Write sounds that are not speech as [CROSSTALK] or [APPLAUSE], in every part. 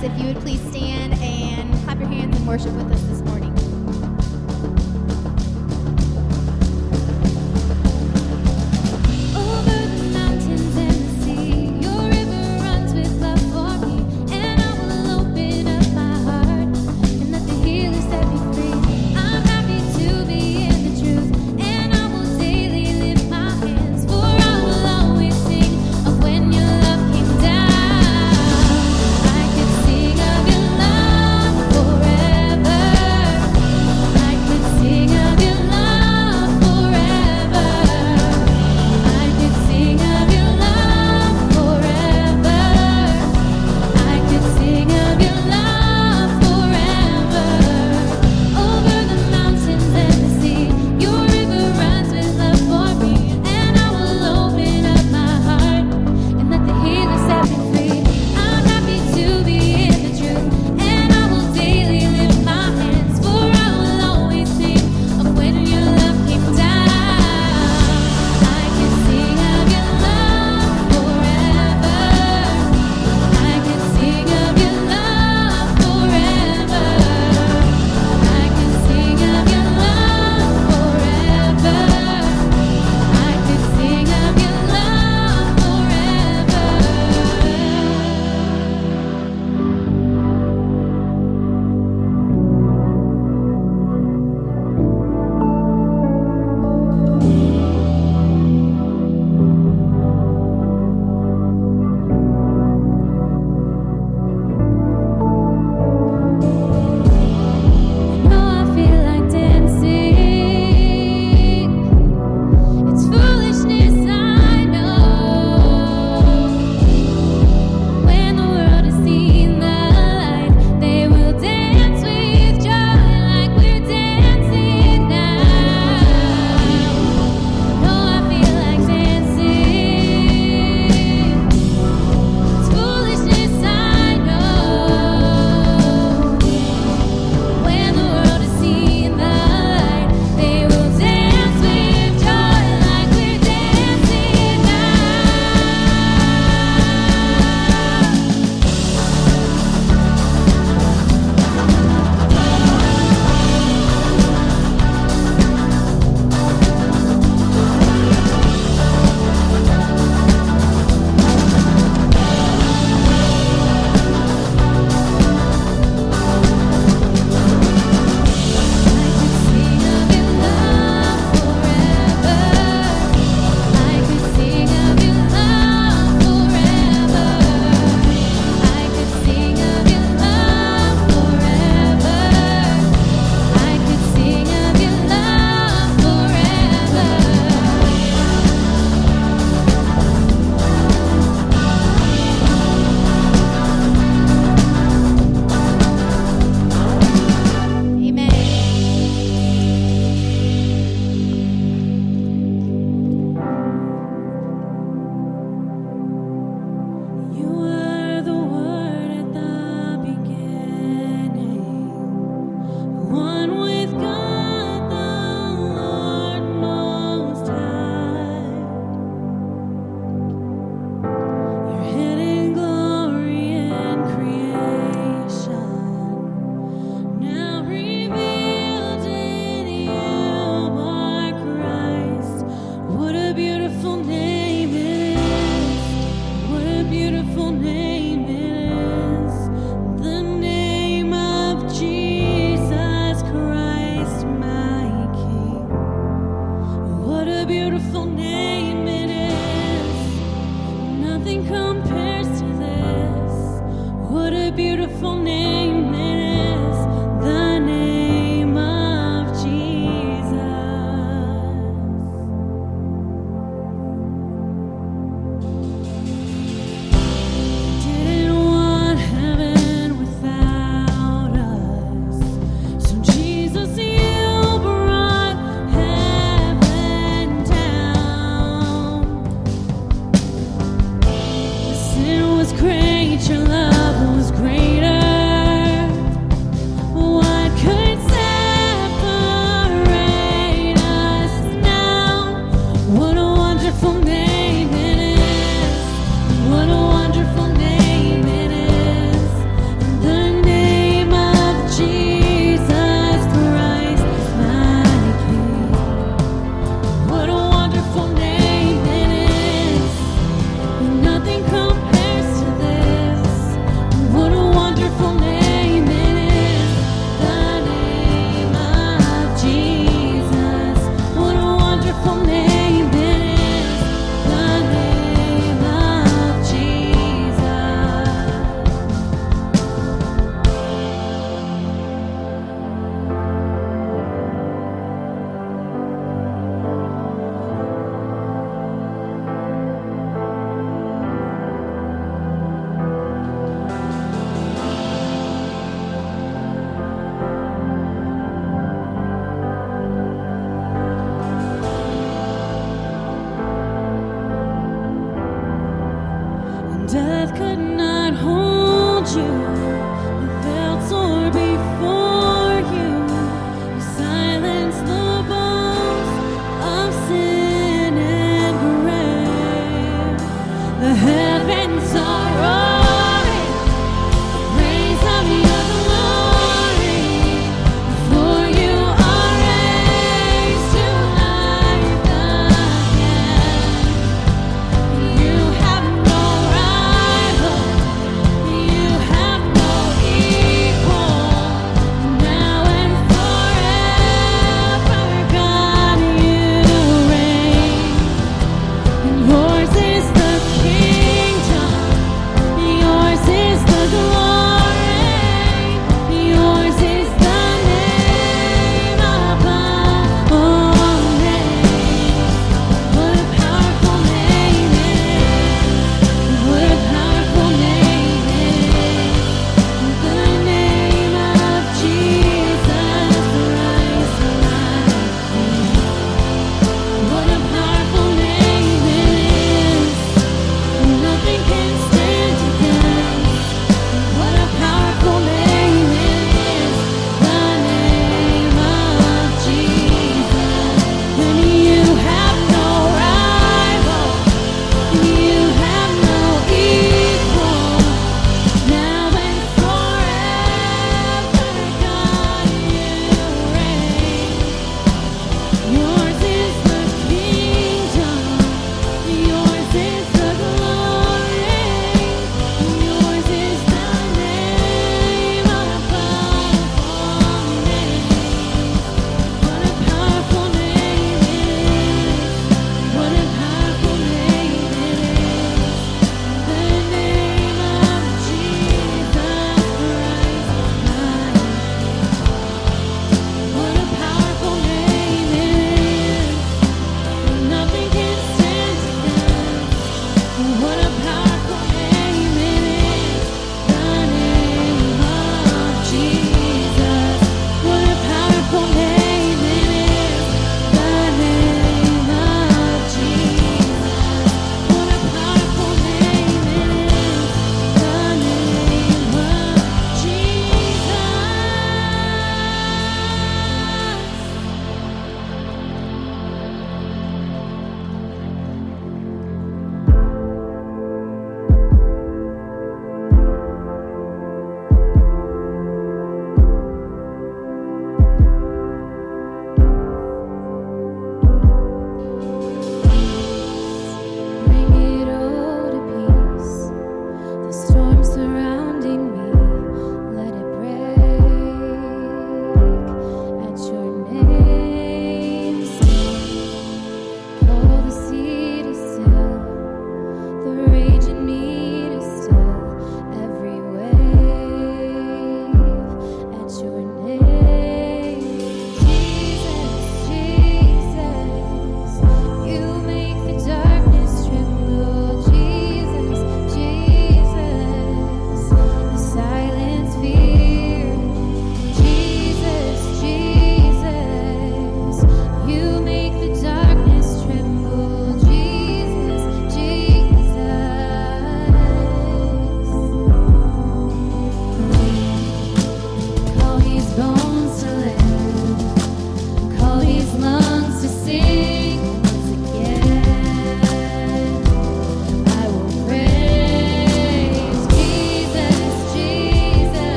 If you would please stand and clap your hands and worship with us this morning.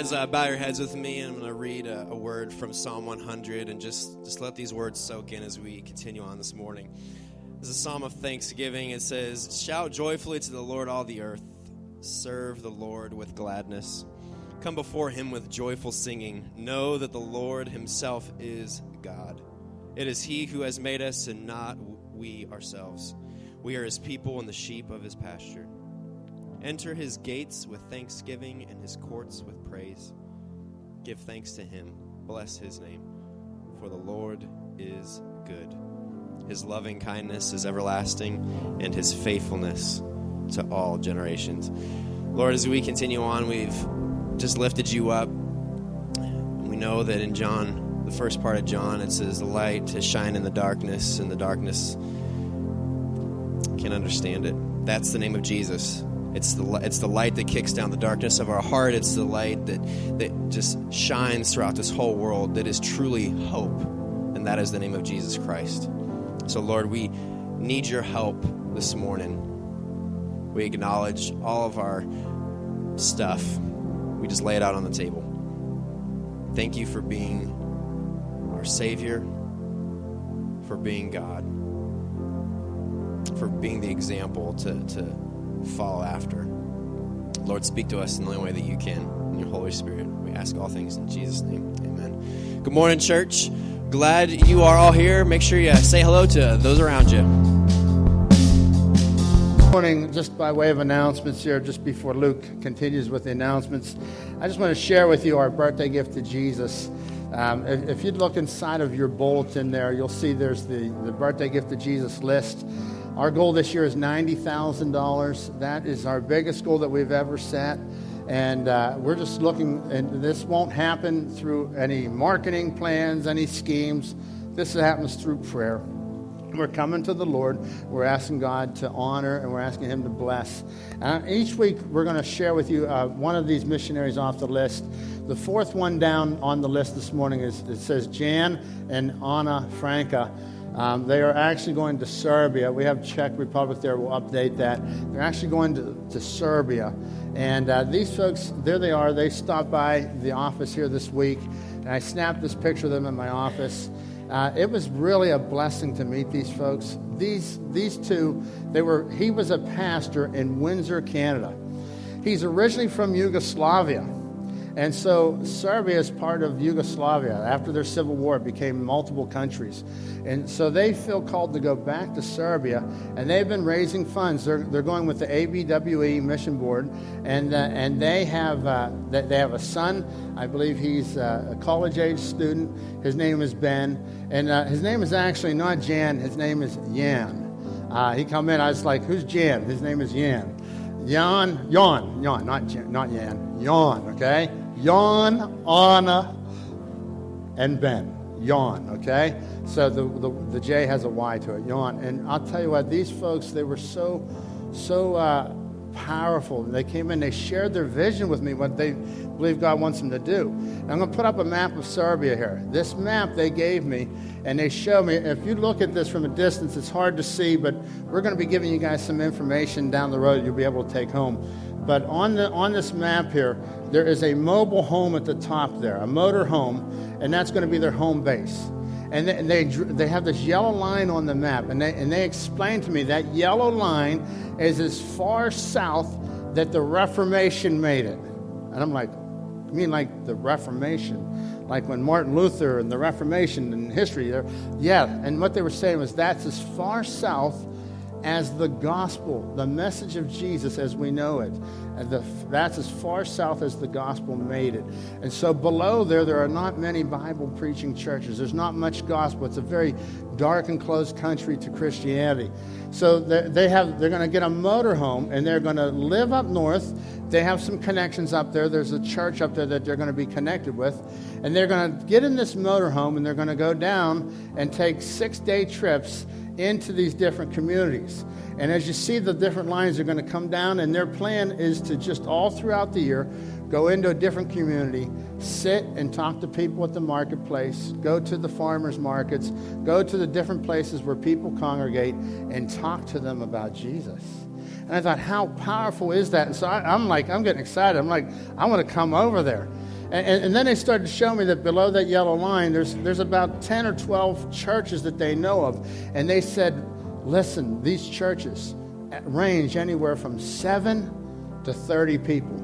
Guys uh, bow your heads with me, I'm going to read a, a word from Psalm 100 and just, just let these words soak in as we continue on this morning. This is a psalm of thanksgiving. It says, Shout joyfully to the Lord, all the earth. Serve the Lord with gladness. Come before him with joyful singing. Know that the Lord himself is God. It is he who has made us and not we ourselves. We are his people and the sheep of his pasture. Enter his gates with thanksgiving and his courts with praise. Give thanks to him. Bless his name. For the Lord is good. His loving kindness is everlasting, and his faithfulness to all generations. Lord, as we continue on, we've just lifted you up. We know that in John, the first part of John, it says, The light to shine in the darkness, and the darkness can't understand it. That's the name of Jesus. It's the, it's the light that kicks down the darkness of our heart. It's the light that, that just shines throughout this whole world that is truly hope. And that is the name of Jesus Christ. So, Lord, we need your help this morning. We acknowledge all of our stuff. We just lay it out on the table. Thank you for being our Savior, for being God, for being the example to, to follow after. Lord, speak to us in the only way that you can. In your Holy Spirit, we ask all things in Jesus' name. Amen. Good morning, church. Glad you are all here. Make sure you say hello to those around you. Good morning, just by way of announcements here, just before Luke continues with the announcements, I just want to share with you our birthday gift to Jesus. Um, if, if you'd look inside of your bulletin there, you'll see there's the, the birthday gift to Jesus list. Our goal this year is $90,000. That is our biggest goal that we've ever set. And uh, we're just looking, and this won't happen through any marketing plans, any schemes. This happens through prayer. We're coming to the Lord. We're asking God to honor and we're asking Him to bless. Uh, each week, we're going to share with you uh, one of these missionaries off the list. The fourth one down on the list this morning is it says Jan and Anna Franca. Um, they are actually going to Serbia. We have Czech Republic there. We'll update that. They're actually going to, to Serbia. And uh, these folks, there they are. They stopped by the office here this week. And I snapped this picture of them in my office. Uh, it was really a blessing to meet these folks. These, these two, they were, he was a pastor in Windsor, Canada. He's originally from Yugoslavia. And so Serbia is part of Yugoslavia. After their civil war, it became multiple countries. And so they feel called to go back to Serbia, and they've been raising funds. They're, they're going with the ABWE Mission Board, and, uh, and they, have, uh, they have a son. I believe he's uh, a college age student. His name is Ben. And uh, his name is actually not Jan, his name is Jan. Uh, he come in, I was like, who's Jan? His name is Jan. Jan, Jan, Jan, not Jan, not Jan, Jan, okay? Jan, Anna, and Ben. Jan, okay? So the, the, the J has a Y to it, Jan. And I'll tell you what, these folks, they were so, so uh, powerful. They came in, they shared their vision with me, what they believe God wants them to do. And I'm going to put up a map of Serbia here. This map they gave me, and they show me, if you look at this from a distance, it's hard to see, but we're going to be giving you guys some information down the road you'll be able to take home. But on, the, on this map here, there is a mobile home at the top there, a motor home, and that's going to be their home base. And they, and they, they have this yellow line on the map, and they, and they explained to me that yellow line is as far south that the Reformation made it. And I'm like, you mean like the Reformation? Like when Martin Luther and the Reformation in history, there, yeah. And what they were saying was that's as far south as the gospel, the message of Jesus as we know it. The, that's as far south as the gospel made it. And so below there, there are not many Bible preaching churches. There's not much gospel. It's a very dark and closed country to Christianity. So they have, they're going to get a motorhome and they're going to live up north. They have some connections up there. There's a church up there that they're going to be connected with. And they're going to get in this motorhome and they're going to go down and take six day trips into these different communities. And as you see, the different lines are going to come down, and their plan is to just all throughout the year go into a different community, sit and talk to people at the marketplace, go to the farmers markets, go to the different places where people congregate, and talk to them about Jesus. And I thought, how powerful is that? And so I, am like, I'm getting excited. I'm like, I want to come over there. And, and, then they started to show me that below that yellow line, there's, there's about 10 or 12 churches that they know of. And they said, listen, these churches range anywhere from 7 to 30 people.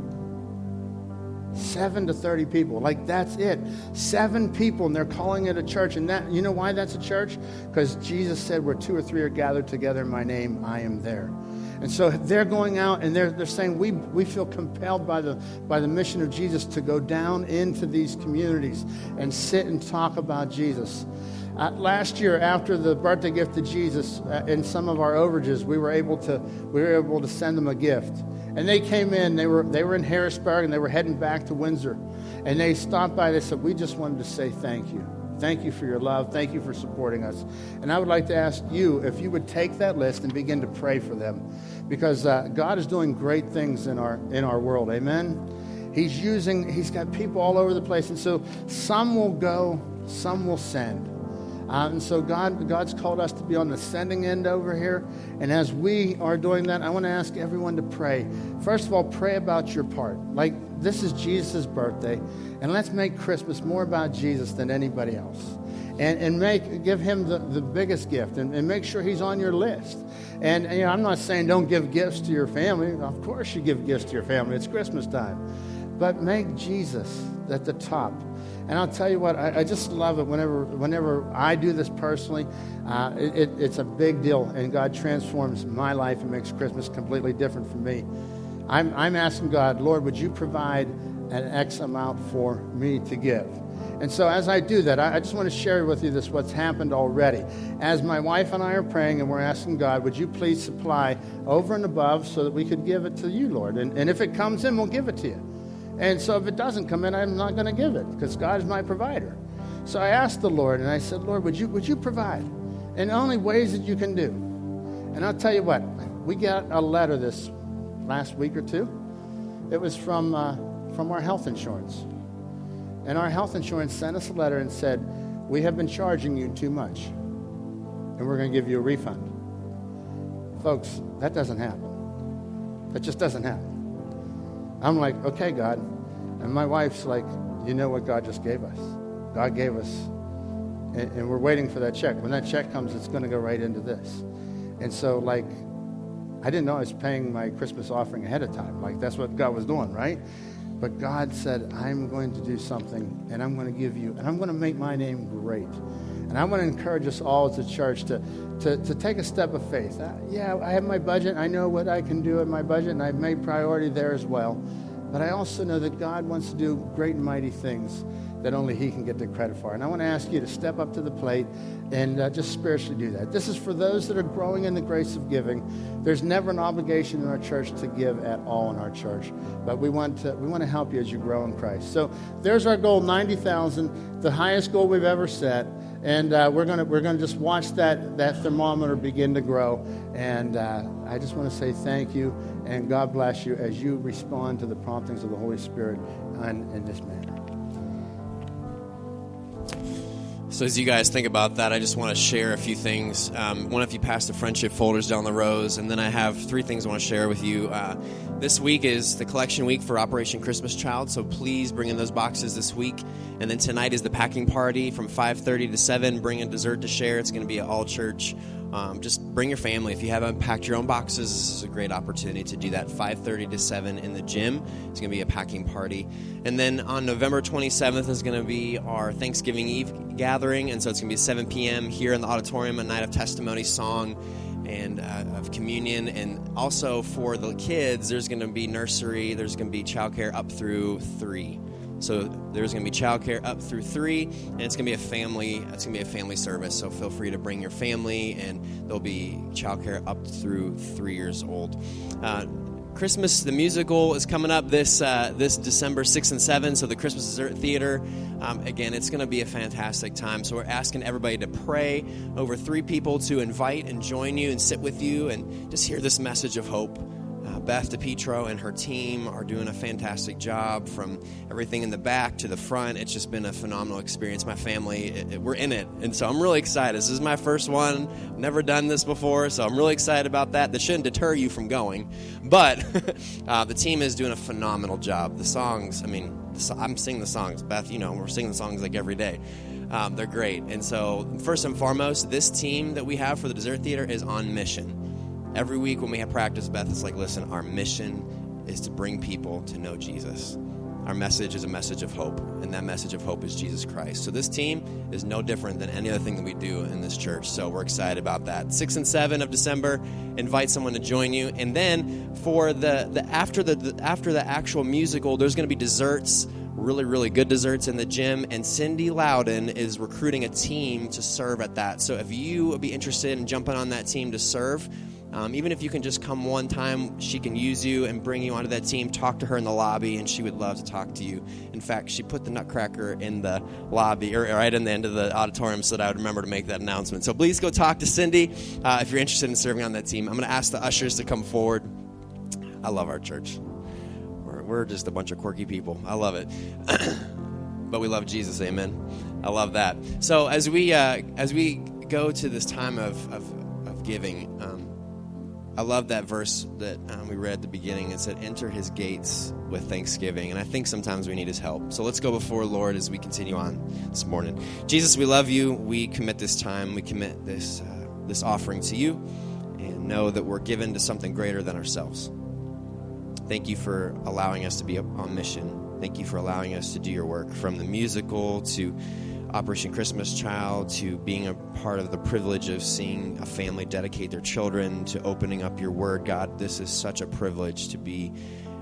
7 to 30 people. Like that's it. 7 people and they're calling it a church and that you know why that's a church? Cuz Jesus said where two or three are gathered together in my name, I am there. And so they're going out and they're, they're saying, we, we feel compelled by the, by the mission of Jesus to go down into these communities and sit and talk about Jesus. Uh, last year, after the birthday gift to Jesus, uh, in some of our overages, we were able to we were able to send them a gift, and they came in. They were they were in Harrisburg, and they were heading back to Windsor, and they stopped by. They said, "We just wanted to say thank you." Thank you for your love. Thank you for supporting us. And I would like to ask you if you would take that list and begin to pray for them because uh, God is doing great things in our, in our world. Amen. He's using, he's got people all over the place. And so some will go, some will send. And so God, God's called us to be on the sending end over here. And as we are doing that, I want to ask everyone to pray. First of all, pray about your part. Like, this is Jesus' birthday. And let's make Christmas more about Jesus than anybody else. And, and make, give him the, the biggest gift and, and make sure he's on your list. And you know, I'm not saying don't give gifts to your family. Of course, you give gifts to your family. It's Christmas time. But make Jesus at the top. And I'll tell you what, I, I just love it whenever, whenever I do this personally. Uh, it, it, it's a big deal, and God transforms my life and makes Christmas completely different for me. I'm, I'm asking God, Lord, would you provide an X amount for me to give? And so as I do that, I, I just want to share with you this what's happened already. As my wife and I are praying and we're asking God, would you please supply over and above so that we could give it to you, Lord? And, and if it comes in, we'll give it to you. And so if it doesn't come in, I'm not going to give it because God is my provider. So I asked the Lord and I said, Lord, would you, would you provide in only ways that you can do? And I'll tell you what, we got a letter this last week or two. It was from, uh, from our health insurance. And our health insurance sent us a letter and said, We have been charging you too much, and we're going to give you a refund. Folks, that doesn't happen. That just doesn't happen. I'm like, Okay, God. And my wife's like, You know what God just gave us? God gave us, and, and we're waiting for that check. When that check comes, it's going to go right into this. And so, like, I didn't know I was paying my Christmas offering ahead of time. Like, that's what God was doing, right? But God said, I'm going to do something, and I'm going to give you, and I'm going to make my name great. And I want to encourage us all as a church to, to, to take a step of faith. Yeah, I have my budget. I know what I can do in my budget, and I've made priority there as well. But I also know that God wants to do great and mighty things that only He can get the credit for. And I want to ask you to step up to the plate and uh, just spiritually do that. This is for those that are growing in the grace of giving. There's never an obligation in our church to give at all in our church, but we want to we want to help you as you grow in Christ. So there's our goal, ninety thousand, the highest goal we've ever set. And uh, we're gonna we're gonna just watch that that thermometer begin to grow. And uh, I just want to say thank you and God bless you as you respond to the promptings of the Holy Spirit in, in this manner. So, as you guys think about that, I just want to share a few things. Um, one of you pass the friendship folders down the rows, and then I have three things I want to share with you. Uh, this week is the collection week for Operation Christmas Child, so please bring in those boxes this week. And then tonight is the packing party from 5:30 to 7. Bring a dessert to share. It's going to be at all church. Um, just bring your family. If you haven't packed your own boxes, this is a great opportunity to do that. 5:30 to 7 in the gym. It's going to be a packing party. And then on November 27th is going to be our Thanksgiving Eve gathering, and so it's going to be 7 p.m. here in the auditorium, a night of testimony, song, and uh, of communion. And also for the kids, there's going to be nursery. There's going to be childcare up through three. So there's going to be childcare up through three, and it's going to be a family. It's going to be a family service. So feel free to bring your family, and there'll be childcare up through three years old. Uh, Christmas, the musical, is coming up this uh, this December 6 and 7 So the Christmas Dessert Theater, um, again, it's going to be a fantastic time. So we're asking everybody to pray over three people to invite and join you and sit with you and just hear this message of hope. Beth DePietro and her team are doing a fantastic job from everything in the back to the front. It's just been a phenomenal experience. My family, it, it- we're in it. And so I'm really excited. This is my first one. Never done this before. So I'm really excited about that. That shouldn't deter you from going. But [LAUGHS] uh, the team is doing a phenomenal job. The songs, I mean, I'm singing the songs. Beth, you know, we're singing the songs like every day. Um, they're great. And so, first and foremost, this team that we have for the Dessert Theater is on mission. Every week when we have practice, Beth it's like, listen, our mission is to bring people to know Jesus. Our message is a message of hope, and that message of hope is Jesus Christ. So this team is no different than any other thing that we do in this church. So we're excited about that. Six and seven of December, invite someone to join you, and then for the, the after the, the after the actual musical, there's going to be desserts really, really good desserts in the gym. And Cindy Loudon is recruiting a team to serve at that. So if you would be interested in jumping on that team to serve, um, even if you can just come one time, she can use you and bring you onto that team. Talk to her in the lobby, and she would love to talk to you. In fact, she put the Nutcracker in the lobby, or right in the end of the auditorium, so that I would remember to make that announcement. So please go talk to Cindy uh, if you're interested in serving on that team. I'm going to ask the ushers to come forward. I love our church. We're, we're just a bunch of quirky people. I love it. [COUGHS] but we love Jesus. Amen. I love that. So as we uh, as we go to this time of of, of giving, um, I love that verse that um, we read at the beginning. It said, "Enter His gates with thanksgiving," and I think sometimes we need His help. So let's go before Lord as we continue on this morning. Jesus, we love you. We commit this time. We commit this uh, this offering to you, and know that we're given to something greater than ourselves. Thank you for allowing us to be on mission. Thank you for allowing us to do your work from the musical to Operation Christmas Child to being a part of the privilege of seeing a family dedicate their children to opening up your word. God, this is such a privilege to be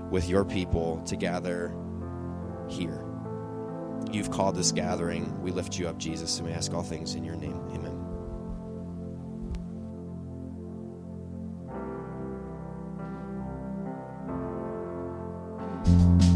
with your people to gather here. You've called this gathering. We lift you up, Jesus, and we ask all things in your name. Amen. We,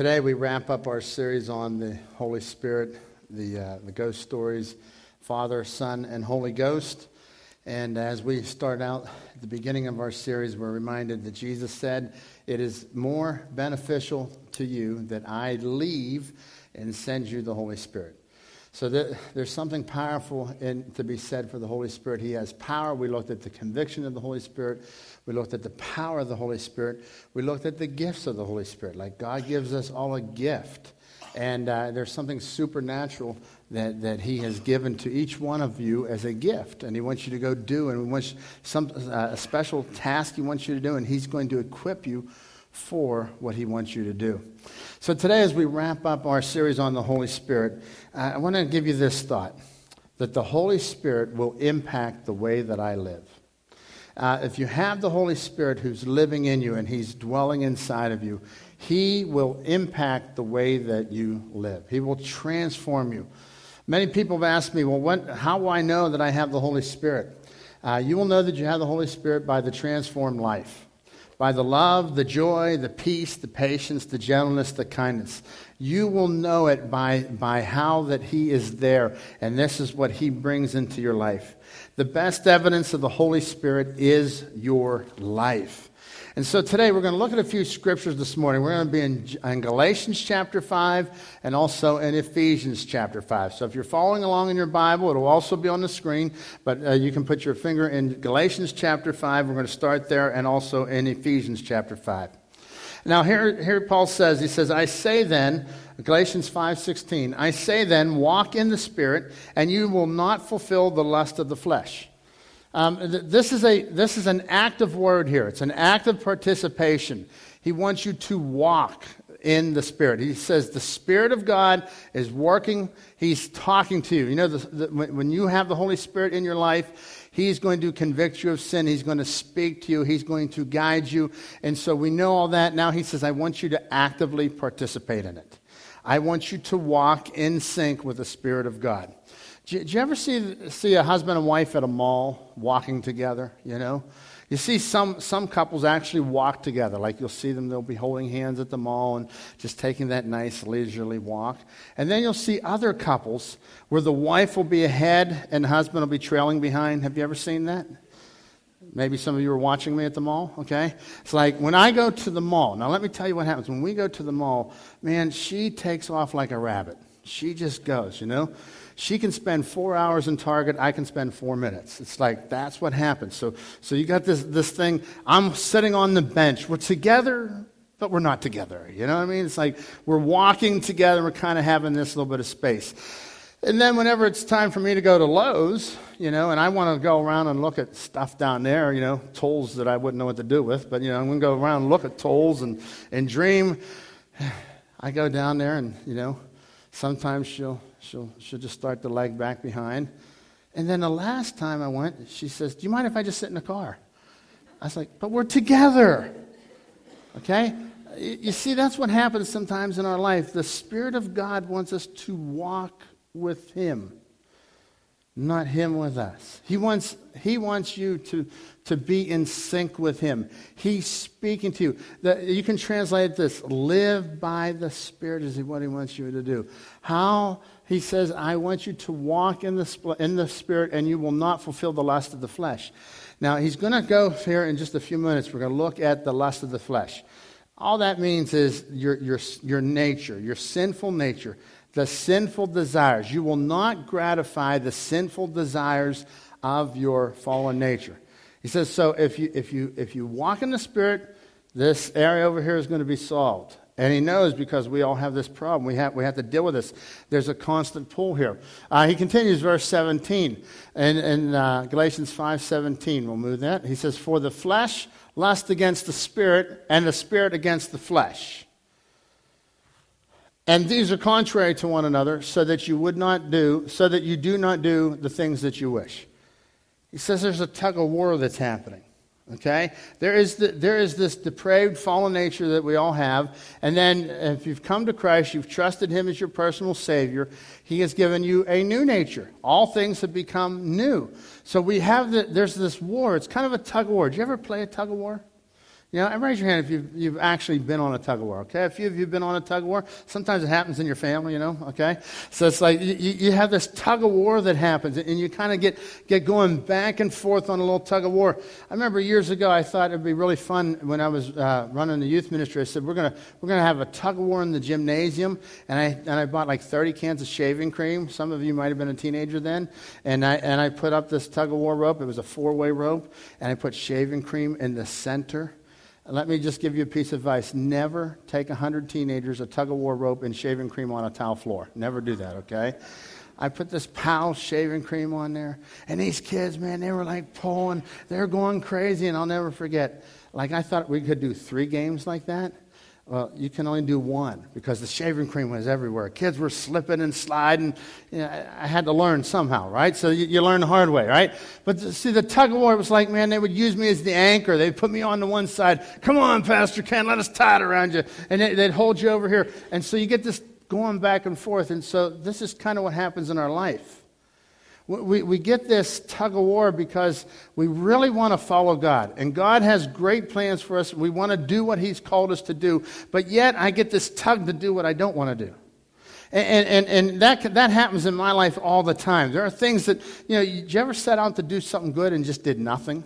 today we wrap up our series on the Holy Spirit, the, uh, the ghost stories, Father, Son, and Holy Ghost. And as we start out at the beginning of our series, we're reminded that Jesus said, It is more beneficial to you that I leave and send you the Holy Spirit. So there, there's something powerful in, to be said for the Holy Spirit. He has power. We looked at the conviction of the Holy Spirit. We looked at the power of the Holy Spirit. We looked at the gifts of the Holy Spirit. Like God gives us all a gift. And uh, there's something supernatural that, that He has given to each one of you as a gift. And He wants you to go do. And He wants some, uh, a special task He wants you to do. And He's going to equip you for what He wants you to do. So today, as we wrap up our series on the Holy Spirit, uh, I want to give you this thought that the Holy Spirit will impact the way that I live. Uh, if you have the Holy Spirit who's living in you and He's dwelling inside of you, He will impact the way that you live. He will transform you. Many people have asked me, well, what, how will I know that I have the Holy Spirit? Uh, you will know that you have the Holy Spirit by the transformed life by the love, the joy, the peace, the patience, the gentleness, the kindness. You will know it by, by how that He is there, and this is what He brings into your life. The best evidence of the Holy Spirit is your life. And so today we're going to look at a few scriptures this morning. We're going to be in, in, Galatians chapter 5 and also in Ephesians chapter 5. So if you're following along in your Bible, it'll also be on the screen, but uh, you can put your finger in Galatians chapter 5. We're going to start there and also in Ephesians chapter 5. Now here, here Paul says, he says, I say then, Galatians 5.16, I say then, walk in the Spirit, and you will not fulfill the lust of the flesh. Um, th- this, is a, this is an active word here. It's an active participation. He wants you to walk in the Spirit. He says the Spirit of God is working. He's talking to you. You know, the, the, when when you have the Holy Spirit in your life, He's going to convict you of sin. He's going to speak to you. He's going to guide you. And so we know all that. Now He says, I want you to actively participate in it. I want you to walk in sync with the Spirit of God. Do you ever see, see a husband and wife at a mall walking together? You know? You see some, some couples actually walk together. Like you'll see them, they'll be holding hands at the mall and just taking that nice leisurely walk. And then you'll see other couples where the wife will be ahead and the husband will be trailing behind. Have you ever seen that? Maybe some of you are watching me at the mall, okay? It's like when I go to the mall, now let me tell you what happens. When we go to the mall, man, she takes off like a rabbit. She just goes, you know? She can spend four hours in Target, I can spend four minutes. It's like that's what happens. So, so you got this, this thing. I'm sitting on the bench. We're together, but we're not together. You know what I mean? It's like we're walking together, we're kind of having this little bit of space. And then whenever it's time for me to go to Lowe's, you know, and I want to go around and look at stuff down there, you know, tools that I wouldn't know what to do with, but, you know, I'm going to go around and look at tools and, and dream. [SIGHS] I go down there and, you know, sometimes she'll, she'll, she'll just start the leg back behind. And then the last time I went, she says, Do you mind if I just sit in the car? I was like, But we're together. Okay? You you see, that's what happens sometimes in our life. The Spirit of God wants us to walk with Him, not Him with us. He wants, he wants you to, to be in sync with Him. He's speaking to you. The, you can translate this live by the Spirit, is what He wants you to do. How? He says, I want you to walk in the, in the Spirit, and you will not fulfill the lust of the flesh. Now, he's going to go here in just a few minutes. We're going to look at the lust of the flesh. All that means is your, your, your nature, your sinful nature, the sinful desires. You will not gratify the sinful desires of your fallen nature. He says, so if you, if you, if you walk in the Spirit, this area over here is going to be solved. And he knows because we all have this problem. We have, we have to deal with this. There's a constant pull here. Uh, he continues, verse 17. In, in uh, Galatians 5.17, we'll move that. He says, For the flesh lust against the spirit, and the spirit against the flesh. And these are contrary to one another, so that you would not do, so that you do not do the things that you wish. He says there's a tug of war that's happening. Okay? There is, the, there is this depraved fallen nature that we all have. And then if you've come to Christ, you've trusted Him as your personal Savior, He has given you a new nature. All things have become new. So we have the, there's this war. It's kind of a tug of war. Did you ever play a tug of war? You know, raise your hand if you've, you've actually been on a tug of war, okay? A few of you have been on a tug of war. Sometimes it happens in your family, you know, okay? So it's like you, you have this tug of war that happens, and you kind of get, get going back and forth on a little tug of war. I remember years ago, I thought it would be really fun when I was uh, running the youth ministry. I said, we're going we're gonna have a tug of war in the gymnasium, and I, and I bought like 30 cans of shaving cream. Some of you might have been a teenager then. And I, and I put up this tug of war rope. It was a four way rope, and I put shaving cream in the center. Let me just give you a piece of advice. Never take 100 teenagers, a tug of war rope, and shaving cream on a tile floor. Never do that, okay? I put this Powell shaving cream on there, and these kids, man, they were like pulling. they're going crazy, and I'll never forget. Like, I thought we could do three games like that. Well, you can only do one because the shaving cream was everywhere. Kids were slipping and sliding. You know, I, had to learn somehow, right? So you, you learn the hard way, right? But see, the tug of war was like, man, they would use me as the anchor. They'd put me on the one side. Come on, Pastor Ken, let us tie it around you. And they, they'd hold you over here. And so you get this going back and forth. And so this is kind of what happens in our life. We, we get this tug of war because we really want to follow God. And God has great plans for us. We want to do what He's called us to do. But yet, I get this tug to do what I don't want to do. And, and, and that, that happens in my life all the time. There are things that, you know, did you ever set out to do something good and just did nothing?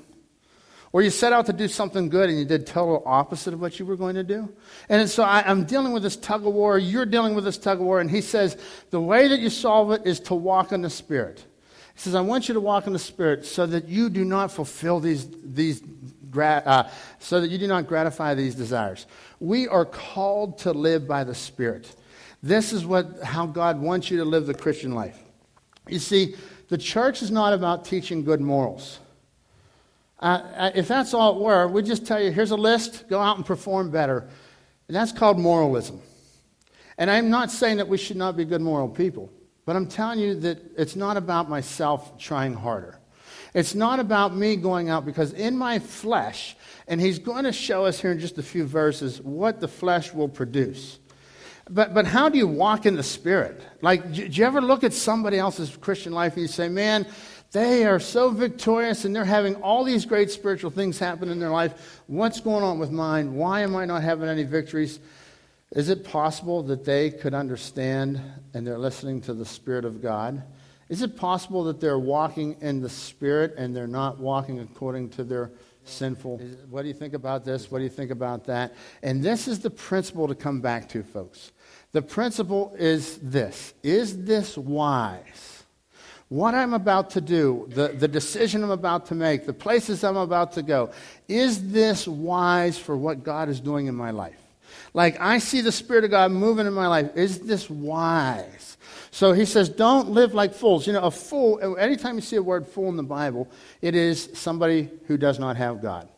Or you set out to do something good and you did total opposite of what you were going to do. And so I, am dealing with this tug of war. You're dealing with this tug of war. And he says the way that you solve it is to walk in the Spirit. He says, I want you to walk in the Spirit so that you do not fulfill these, these uh, so that you do not gratify these desires. We are called to live by the Spirit. This is what, how God wants you to live the Christian life. You see, the church is not about teaching good morals. Uh, uh, if that's all it were, we'd just tell you here's a list, go out and perform better. And that's called moralism. And I'm not saying that we should not be good moral people, but I'm telling you that it's not about myself trying harder. It's not about me going out because in my flesh, and he's going to show us here in just a few verses what the flesh will produce. But, but how do you walk in the Spirit? Like, do you ever look at somebody else's Christian life and you say, man, they are so victorious and they're having all these great spiritual things happen in their life. What's going on with mine? Why am I not having any victories? Is it possible that they could understand and they're listening to the Spirit of God? Is it possible that they're walking in the Spirit and they're not walking according to their sinful? What do you think about this? What do you think about that? And this is the principle to come back to, folks. The principle is this Is this wise? What I'm about to do, the, the decision I'm about to make, the places I'm about to go, is this wise for what God is doing in my life? Like, I see the Spirit of God moving in my life. Is this wise? So he says, don't live like fools. You know, a fool, anytime you see a word fool in the Bible, it is somebody who does not have God.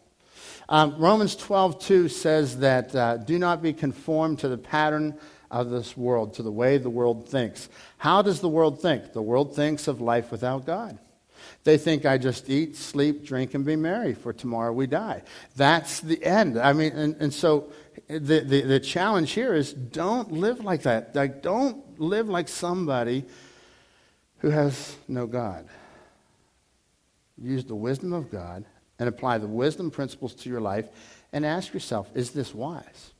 Um, Romans 12, 2 says that uh, do not be conformed to the pattern of this world, to the way the world thinks. How does the world think? The world thinks of life without God. They think I just eat, sleep, drink, and be merry, for tomorrow we die. That's the end. I mean, and, and so the, the, the challenge here is don't live like that. Like, don't live like somebody who has no God. Use the wisdom of God and apply the wisdom principles to your life and ask yourself, is this wise?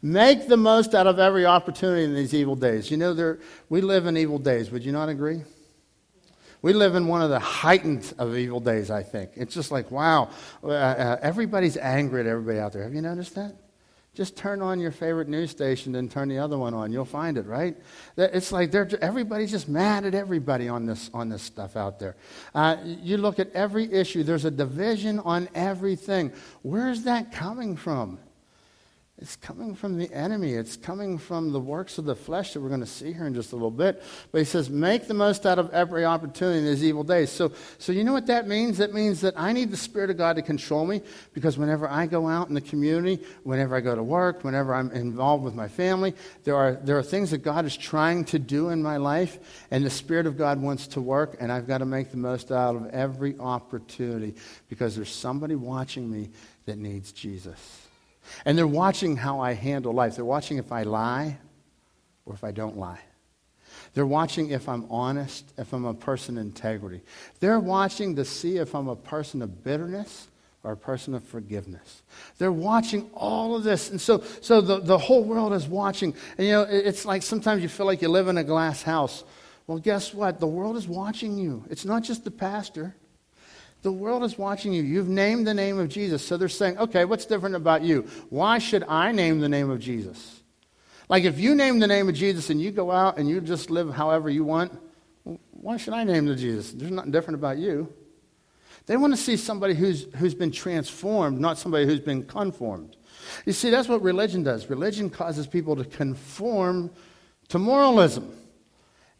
Make the most out of every opportunity in these evil days. You know, there, we live in evil days. Would you not agree? We live in one of the heightened of evil days, I think. It's just like, wow, uh, uh, everybody's angry at everybody out there. Have you noticed that? Just turn on your favorite news station and turn the other one on. You'll find it, right? It's like they're, everybody's just mad at everybody on this, on this stuff out there. Uh, you look at every issue, there's a division on everything. Where's that coming from? It's coming from the enemy. It's coming from the works of the flesh that we're going to see here in just a little bit. But he says, make the most out of every opportunity in these evil days. So, so you know what that means? That means that I need the Spirit of God to control me because whenever I go out in the community, whenever I go to work, whenever I'm involved with my family, there are, there are things that God is trying to do in my life, and the Spirit of God wants to work, and I've got to make the most out of every opportunity because there's somebody watching me that needs Jesus. And they're watching how I handle life. They're watching if I lie or if I don't lie. They're watching if I'm honest, if I'm a person of integrity. They're watching to see if I'm a person of bitterness or a person of forgiveness. They're watching all of this. And so, so the, the whole world is watching. And you know, it's like sometimes you feel like you live in a glass house. Well, guess what? The world is watching you. It's not just the pastor. The world is watching you. You've named the name of Jesus. So they're saying, okay, what's different about you? Why should I name the name of Jesus? Like if you name the name of Jesus and you go out and you just live however you want, why should I name the Jesus? There's nothing different about you. They want to see somebody who's, who's been transformed, not somebody who's been conformed. You see, that's what religion does. Religion causes people to conform to moralism.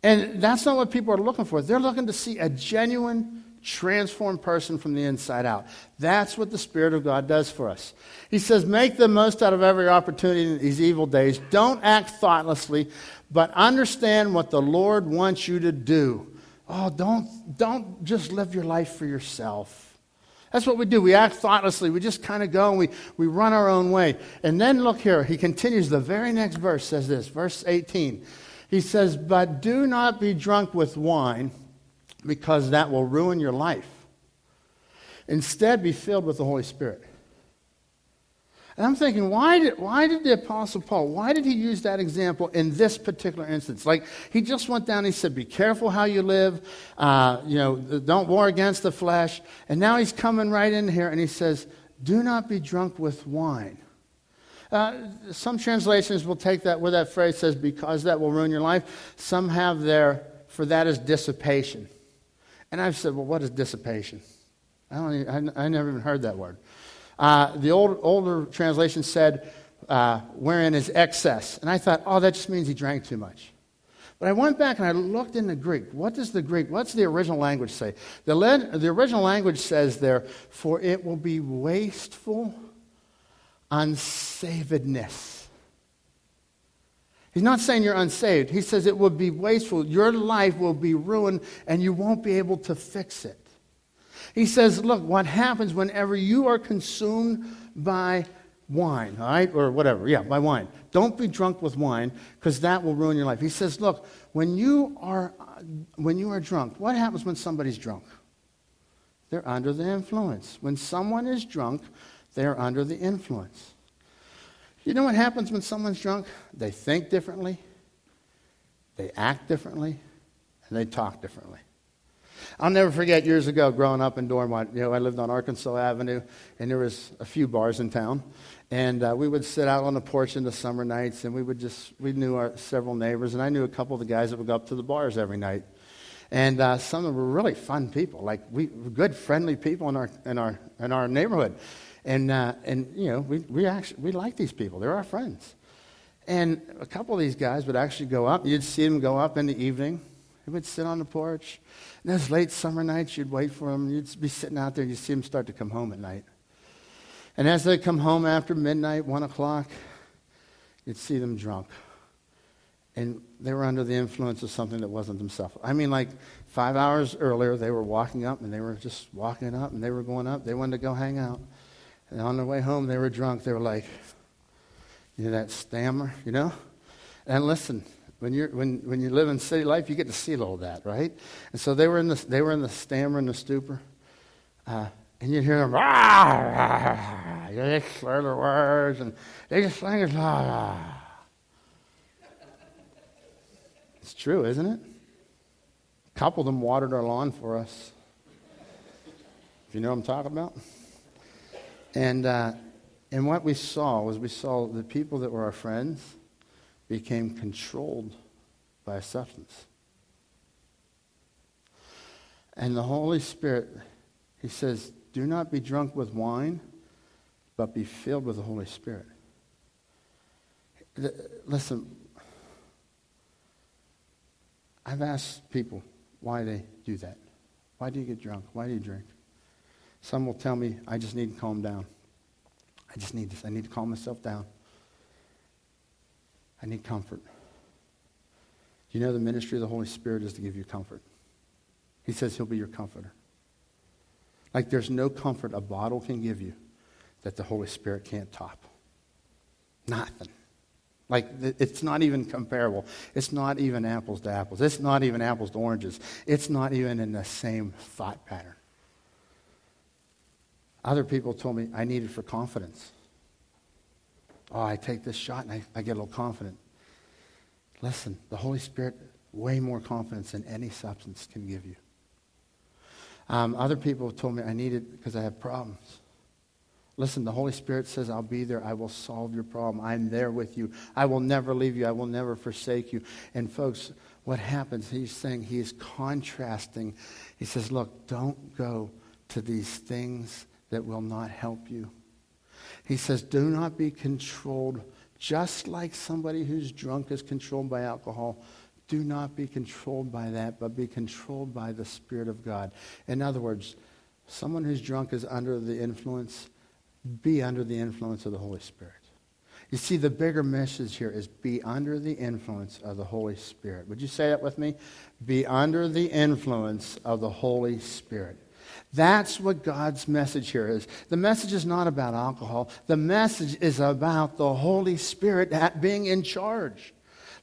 And that's not what people are looking for. They're looking to see a genuine transformed person from the inside out. That's what the Spirit of God does for us. He says, Make the most out of every opportunity in these evil days. Don't act thoughtlessly, but understand what the Lord wants you to do. Oh, don't, don't just live your life for yourself. That's what we do. We act thoughtlessly. We just kind of go and we, we run our own way. And then look here. He continues. The very next verse says this, verse 18. He says, But do not be drunk with wine because that will ruin your life. Instead, be filled with the Holy Spirit. And I'm thinking, why did, why did the Apostle Paul, why did he use that example in this particular instance? Like, he just went down, he said, be careful how you live, uh, you know, don't war against the flesh. And now he's coming right in here and he says, do not be drunk with wine. Uh, some translations will take that where that phrase says, because that will ruin your life. Some have there, for that is dissipation. And I've said, well, what is dissipation? I, don't even, I, I never even heard that word. Uh, the old, older translation said, uh, wherein is excess. And I thought, oh, that just means he drank too much. But I went back and I looked in the Greek. What does the Greek, what's the original language say? The, the original language says there, for it will be wasteful unsavedness. He's not saying you're unsaved. He says it will be wasteful. Your life will be ruined and you won't be able to fix it. He says, look, what happens whenever you are consumed by wine, all right, or whatever, yeah, by wine. Don't be drunk with wine because that will ruin your life. He says, look, when you are when you are drunk, what happens when somebody's drunk? They're under the influence. When someone is drunk, they're under the influence. You know what happens when someone's drunk? They think differently, they act differently, and they talk differently. I'll never forget years ago growing up in Dormont. You know, I lived on Arkansas Avenue, and there was a few bars in town. And uh, we would sit out on the porch in the summer nights, and we would just, we knew our several neighbors, and I knew a couple of the guys that would go up to the bars every night. And uh, some of them were really fun people, like we good, friendly people in our, in our, in our neighborhood. And, uh, and you know, we, we, actually, we like these people. They're our friends. And a couple of these guys would actually go up. You'd see them go up in the evening. They would sit on the porch. And those late summer nights, you'd wait for them. You'd be sitting out there, and you'd see them start to come home at night. And as they come home after midnight, 1 o'clock, you'd see them drunk. And they were under the influence of something that wasn't themselves. I mean, like five hours earlier, they were walking up and they were just walking up and they were going up. They wanted to go hang out. And on their way home, they were drunk. They were like, you know, that stammer, you know? And listen, when, you're, when, when you live in city life, you get to see all that, right? And so they were in the, they were in the stammer and the stupor. Uh, and you'd hear them, rah, rah, rah. they slur their words, and they just sing it, rah. It's true, isn't it? A couple of them watered our lawn for us. If you know what I'm talking about. And, uh, and what we saw was we saw the people that were our friends became controlled by a substance. And the Holy Spirit, he says, do not be drunk with wine, but be filled with the Holy Spirit. Listen, I've asked people why they do that. Why do you get drunk? Why do you drink? Some will tell me, I just need to calm down. I just need this. I need to calm myself down. I need comfort. You know the ministry of the Holy Spirit is to give you comfort. He says he'll be your comforter. Like there's no comfort a bottle can give you that the Holy Spirit can't top. Nothing. Like it's not even comparable. It's not even apples to apples. It's not even apples to oranges. It's not even in the same thought pattern. Other people told me I need it for confidence. Oh, I take this shot and I, I get a little confident. Listen, the Holy Spirit, way more confidence than any substance can give you. Um, other people told me I need it because I have problems. Listen, the Holy Spirit says, I'll be there. I will solve your problem. I'm there with you. I will never leave you. I will never forsake you. And, folks, what happens? He's saying, he is contrasting. He says, Look, don't go to these things that will not help you. He says, Do not be controlled just like somebody who's drunk is controlled by alcohol. Do not be controlled by that, but be controlled by the Spirit of God. In other words, someone who's drunk is under the influence, be under the influence of the Holy Spirit. You see, the bigger message here is be under the influence of the Holy Spirit. Would you say that with me? Be under the influence of the Holy Spirit. That's what God's message here is. The message is not about alcohol. The message is about the Holy Spirit being in charge.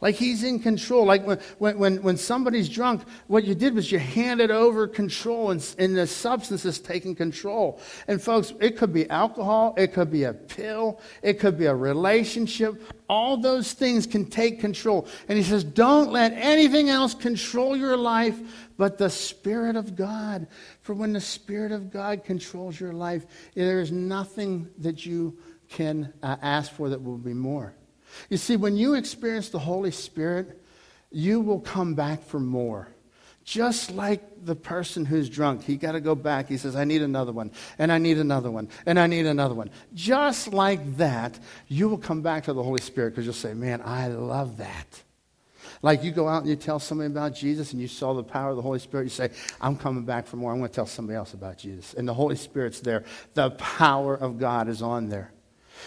Like he's in control. Like when, when, when somebody's drunk, what you did was you handed over control and, and the substance is taking control. And folks, it could be alcohol, it could be a pill, it could be a relationship. All those things can take control. And he says, don't let anything else control your life but the Spirit of God. For when the Spirit of God controls your life, there is nothing that you can uh, ask for that will be more. You see, when you experience the Holy Spirit, you will come back for more. Just like the person who's drunk, he got to go back. He says, I need another one, and I need another one, and I need another one. Just like that, you will come back to the Holy Spirit because you'll say, Man, I love that. Like you go out and you tell somebody about Jesus and you saw the power of the Holy Spirit, you say, I'm coming back for more. I'm going to tell somebody else about Jesus. And the Holy Spirit's there. The power of God is on there.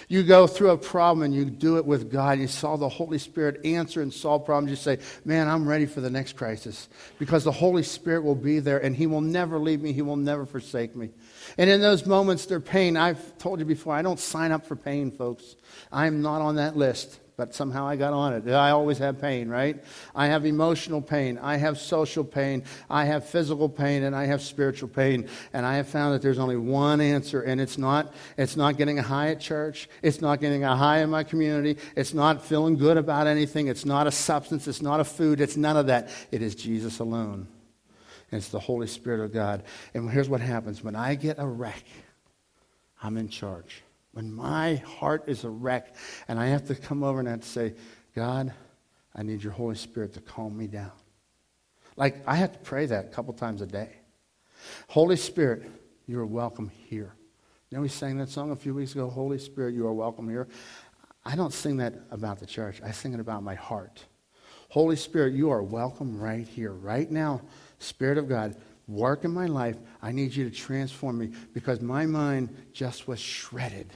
You go through a problem and you do it with God. You saw the Holy Spirit answer and solve problems. You say, Man, I'm ready for the next crisis because the Holy Spirit will be there and He will never leave me. He will never forsake me. And in those moments, their pain, I've told you before, I don't sign up for pain, folks. I'm not on that list but somehow I got on it. I always have pain, right? I have emotional pain, I have social pain, I have physical pain, and I have spiritual pain. And I have found that there's only one answer, and it's not it's not getting a high at church, it's not getting a high in my community, it's not feeling good about anything, it's not a substance, it's not a food, it's none of that. It is Jesus alone. And it's the Holy Spirit of God. And here's what happens when I get a wreck, I'm in charge. When my heart is a wreck and I have to come over and I have to say, God, I need your Holy Spirit to calm me down. Like, I have to pray that a couple times a day. Holy Spirit, you are welcome here. You know, we sang that song a few weeks ago, Holy Spirit, you are welcome here. I don't sing that about the church, I sing it about my heart. Holy Spirit, you are welcome right here, right now. Spirit of God, work in my life. I need you to transform me because my mind just was shredded.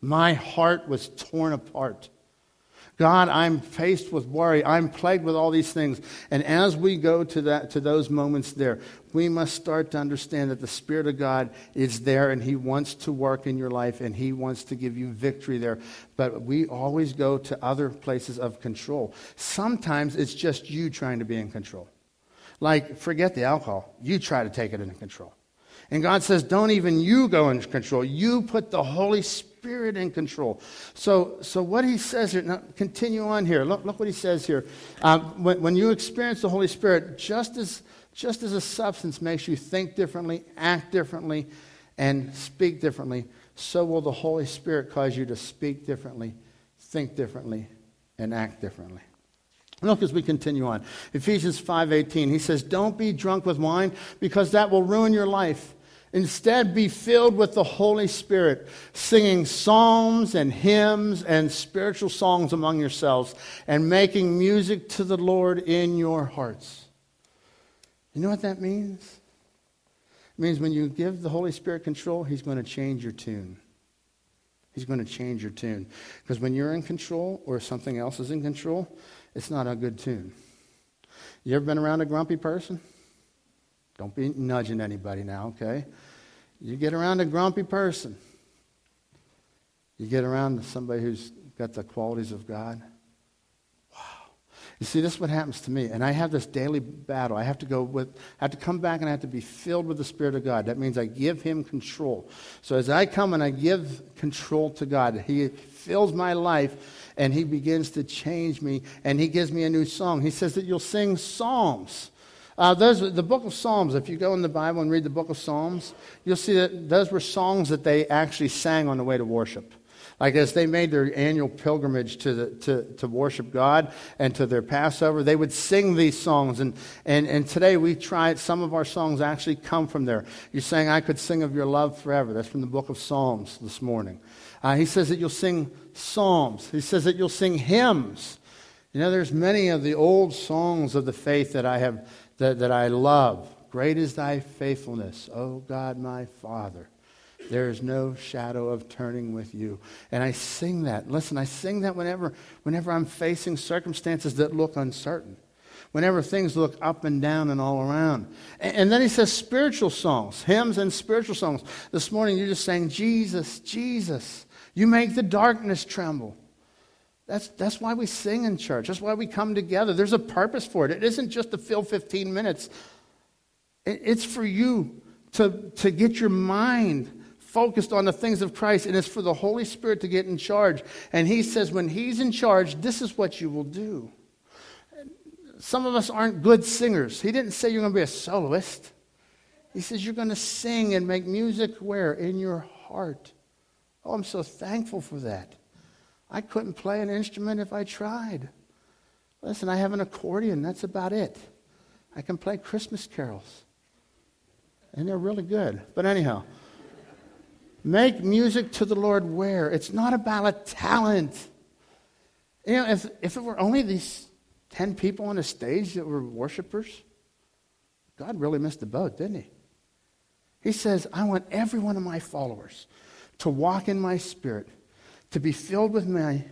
My heart was torn apart. God, I'm faced with worry. I'm plagued with all these things. And as we go to, that, to those moments there, we must start to understand that the Spirit of God is there and He wants to work in your life and He wants to give you victory there. But we always go to other places of control. Sometimes it's just you trying to be in control. Like, forget the alcohol. You try to take it into control. And God says, don't even you go into control. You put the Holy Spirit in control. So, so what he says here, now continue on here. Look, look what he says here. Um, when, when you experience the Holy Spirit, just as, just as a substance makes you think differently, act differently, and speak differently, so will the Holy Spirit cause you to speak differently, think differently, and act differently. Look as we continue on. Ephesians 5:18. He says, "Don't be drunk with wine because that will ruin your life. Instead, be filled with the Holy Spirit, singing psalms and hymns and spiritual songs among yourselves and making music to the Lord in your hearts." You know what that means? It means when you give the Holy Spirit control, he's going to change your tune. He's going to change your tune. Because when you're in control or something else is in control, it's not a good tune. You ever been around a grumpy person? Don't be nudging anybody now, okay? You get around a grumpy person. You get around somebody who's got the qualities of God. Wow. You see, this is what happens to me. And I have this daily battle. I have to go with, I have to come back and I have to be filled with the Spirit of God. That means I give Him control. So as I come and I give control to God, He fills my life and He begins to change me and He gives me a new song. He says that you'll sing psalms. Uh, those, the book of Psalms, if you go in the Bible and read the book of Psalms, you'll see that those were songs that they actually sang on the way to worship. Like as they made their annual pilgrimage to, the, to, to worship God and to their Passover, they would sing these songs. And, and, and today we try, some of our songs actually come from there. You're saying, I could sing of your love forever. That's from the book of Psalms this morning. Uh, he says that you'll sing psalms. He says that you'll sing hymns. You know, there's many of the old songs of the faith that I have that, that I love. Great is thy faithfulness, O God my Father. There is no shadow of turning with you. And I sing that. Listen, I sing that whenever, whenever I'm facing circumstances that look uncertain, whenever things look up and down and all around. And, and then he says spiritual songs, hymns and spiritual songs. This morning you're just saying, Jesus, Jesus, you make the darkness tremble. That's, that's why we sing in church. That's why we come together. There's a purpose for it. It isn't just to fill 15 minutes, it, it's for you to, to get your mind focused on the things of Christ, and it's for the Holy Spirit to get in charge. And He says, when He's in charge, this is what you will do. Some of us aren't good singers. He didn't say you're going to be a soloist. He says you're going to sing and make music where? In your heart. Oh, I'm so thankful for that. I couldn't play an instrument if I tried. Listen, I have an accordion. That's about it. I can play Christmas carols. And they're really good. But anyhow, make music to the Lord where? It's not about a talent. You know, if, if it were only these 10 people on the stage that were worshipers, God really missed the boat, didn't he? He says, I want every one of my followers to walk in my spirit, to be filled with me,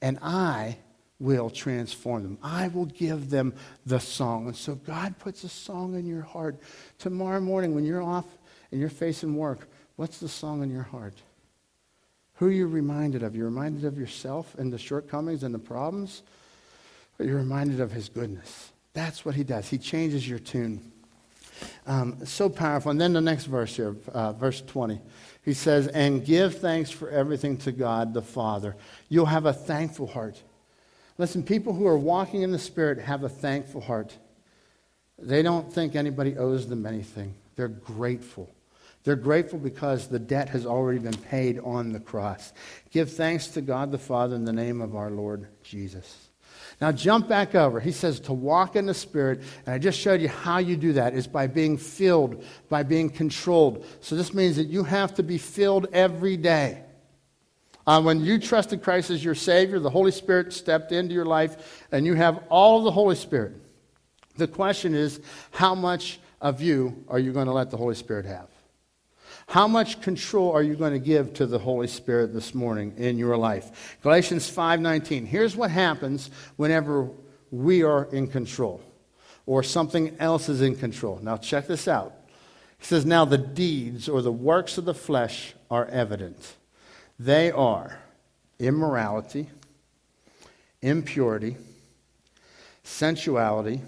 and I will transform them. I will give them the song. And so God puts a song in your heart. Tomorrow morning, when you're off and you're facing work, what's the song in your heart? Who are you reminded of? You're reminded of yourself and the shortcomings and the problems? Or you're reminded of his goodness? That's what he does. He changes your tune. Um, so powerful. And then the next verse here, uh, verse 20. He says, And give thanks for everything to God the Father. You'll have a thankful heart. Listen, people who are walking in the Spirit have a thankful heart. They don't think anybody owes them anything, they're grateful. They're grateful because the debt has already been paid on the cross. Give thanks to God the Father in the name of our Lord Jesus. Now jump back over. He says to walk in the Spirit, and I just showed you how you do that is by being filled, by being controlled. So this means that you have to be filled every day. Uh, when you trusted Christ as your Savior, the Holy Spirit stepped into your life, and you have all of the Holy Spirit. The question is, how much of you are you going to let the Holy Spirit have? How much control are you going to give to the Holy Spirit this morning in your life? Galatians 5:19. Here's what happens whenever we are in control or something else is in control. Now check this out. He says, "Now the deeds or the works of the flesh are evident. They are immorality, impurity, sensuality,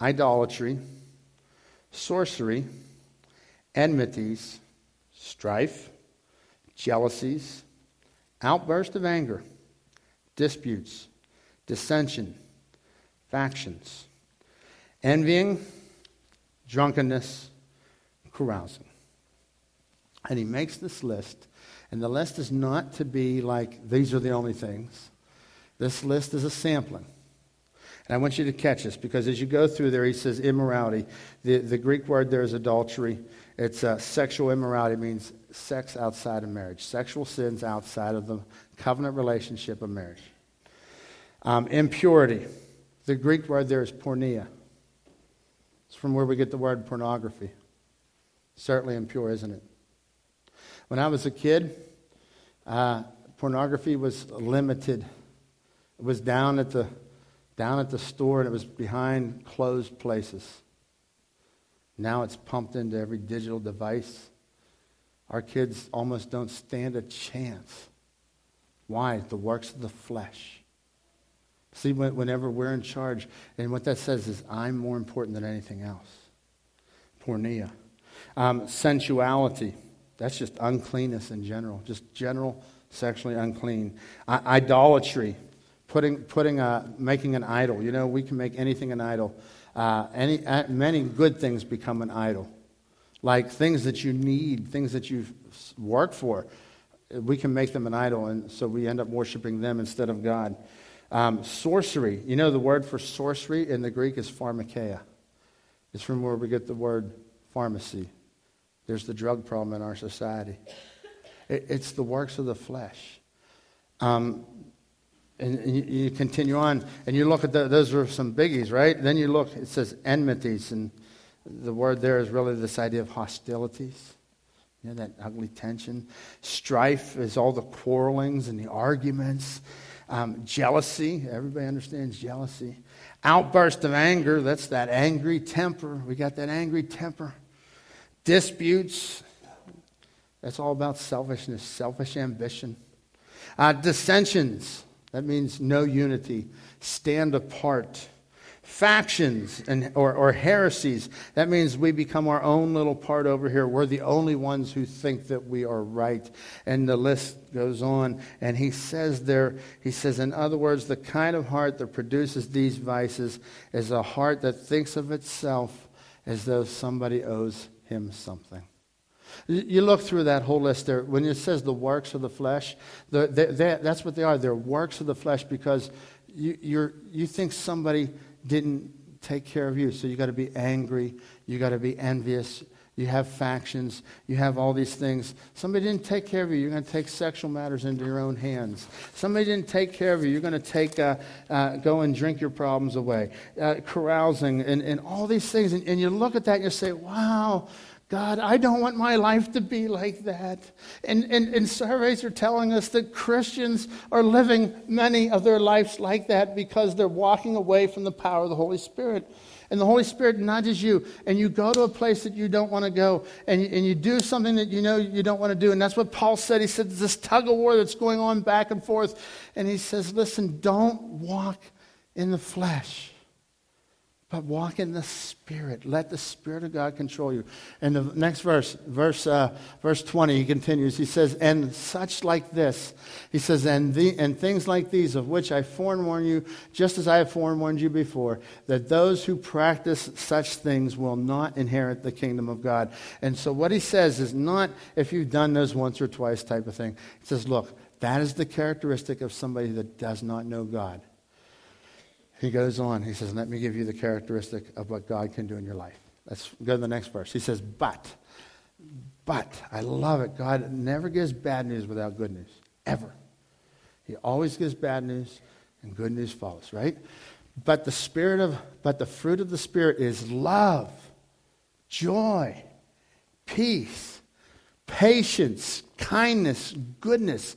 idolatry, sorcery, enmities, strife, jealousies, outburst of anger, disputes, dissension, factions, envying, drunkenness, carousing. And he makes this list, and the list is not to be like, these are the only things. This list is a sampling. And I want you to catch this because as you go through there, he says immorality. The, the Greek word there is adultery. It's uh, sexual immorality, means sex outside of marriage, sexual sins outside of the covenant relationship of marriage. Um, impurity. The Greek word there is porneia. It's from where we get the word pornography. Certainly impure, isn't it? When I was a kid, uh, pornography was limited. It was down at the down at the store and it was behind closed places. Now it's pumped into every digital device. Our kids almost don't stand a chance. Why? The works of the flesh. See, whenever we're in charge, and what that says is, I'm more important than anything else. Porneia. Um, sensuality. That's just uncleanness in general, just general sexually unclean. I- idolatry putting, putting a, making an idol. You know, we can make anything an idol. Uh, any, uh, many good things become an idol, like things that you need, things that you've worked for. We can make them an idol, and so we end up worshiping them instead of God. Um, sorcery. You know, the word for sorcery in the Greek is pharmakeia. It's from where we get the word pharmacy. There's the drug problem in our society. It, it's the works of the flesh. Um, and you, continue on and you look at the, those are some biggies, right? Then you look, it says enmities, and the word there is really this idea of hostilities. You know, that ugly tension. Strife is all the quarrelings and the arguments. Um, jealousy, everybody understands jealousy. Outburst of anger, that's that angry temper. We got that angry temper. Disputes, that's all about selfishness, selfish ambition. Uh, dissensions, that means no unity. Stand apart. Factions and, or, or heresies. That means we become our own little part over here. We're the only ones who think that we are right. And the list goes on. And he says there, he says, in other words, the kind of heart that produces these vices is a heart that thinks of itself as though somebody owes him something. You look through that whole list there. When it says the works of the flesh, the, they, they, that's what they are. They're works of the flesh because you, you think somebody didn't take care of you. So you got to be angry. You got to be envious. You have factions. You have all these things. Somebody didn't take care of you. You're going to take sexual matters into your own hands. Somebody didn't take care of you. You're going to take, uh, uh, go and drink your problems away. Uh, carousing and, and all these things. And, and you look at that and you say, wow, God, I don't want my life to be like that. And, and, and surveys are telling us that Christians are living many of their lives like that because they're walking away from the power of the Holy Spirit. And the Holy Spirit nudges you, and you go to a place that you don't want to go, and and you do something that you know you don't want to do. And that's what Paul said. He said, there's this tug of war that's going on back and forth. And he says, listen, don't walk in the flesh. But walk in the Spirit. Let the Spirit of God control you. And the next verse, verse, uh, verse 20, he continues. He says, And such like this, he says, and, the, and things like these, of which I forewarn you, just as I have forewarned you before, that those who practice such things will not inherit the kingdom of God. And so what he says is not if you've done those once or twice type of thing. He says, Look, that is the characteristic of somebody that does not know God. He goes on. He says, Let me give you the characteristic of what God can do in your life. Let's go to the next verse. He says, But, but, I love it. God never gives bad news without good news, ever. He always gives bad news, and good news follows, right? But the spirit of, but the fruit of the Spirit is love, joy, peace, patience, kindness, goodness,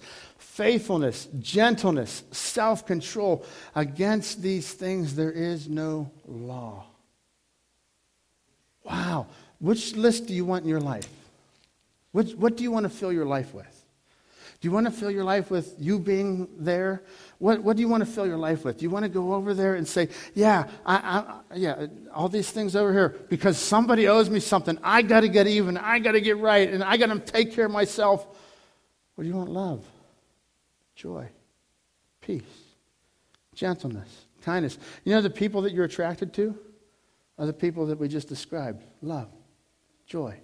faithfulness, gentleness, self control. Against these things there is no law. Wow. Which list do you want in your life? Which, what do you want to fill your life with? Do you want to fill your life with you being there? What, what do you want to fill your life with? Do you want to go over there and say, yeah, I, I, yeah, all these things over here because somebody owes me something. I got to get even. I got to get right, and I got to take care of myself. Or do you want love, joy, peace, gentleness, kindness? You know the people that you're attracted to are the people that we just described: love, joy,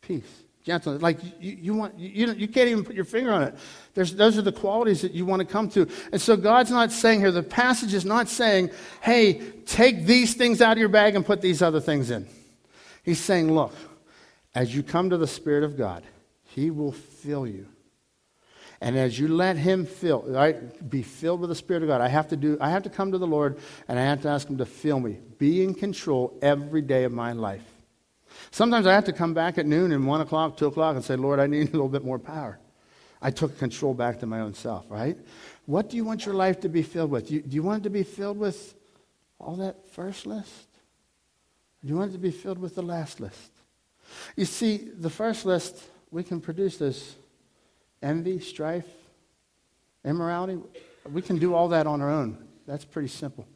peace gentleness. Like you, you want, you, you can't even put your finger on it. There's, those are the qualities that you want to come to. And so God's not saying here, the passage is not saying, hey, take these things out of your bag and put these other things in. He's saying, look, as you come to the Spirit of God, He will fill you. And as you let Him fill, right, be filled with the Spirit of God, I have to do, I have to come to the Lord and I have to ask Him to fill me. Be in control every day of my life. Sometimes I have to come back at noon and 1 o'clock, 2 o'clock and say, Lord, I need [LAUGHS] a little bit more power. I took control back to my own self, right? What do you want your life to be filled with? Do you, do you want it to be filled with all that first list? Do you want it to be filled with the last list? You see, the first list, we can produce this envy, strife, immorality. We can do all that on our own. That's pretty simple.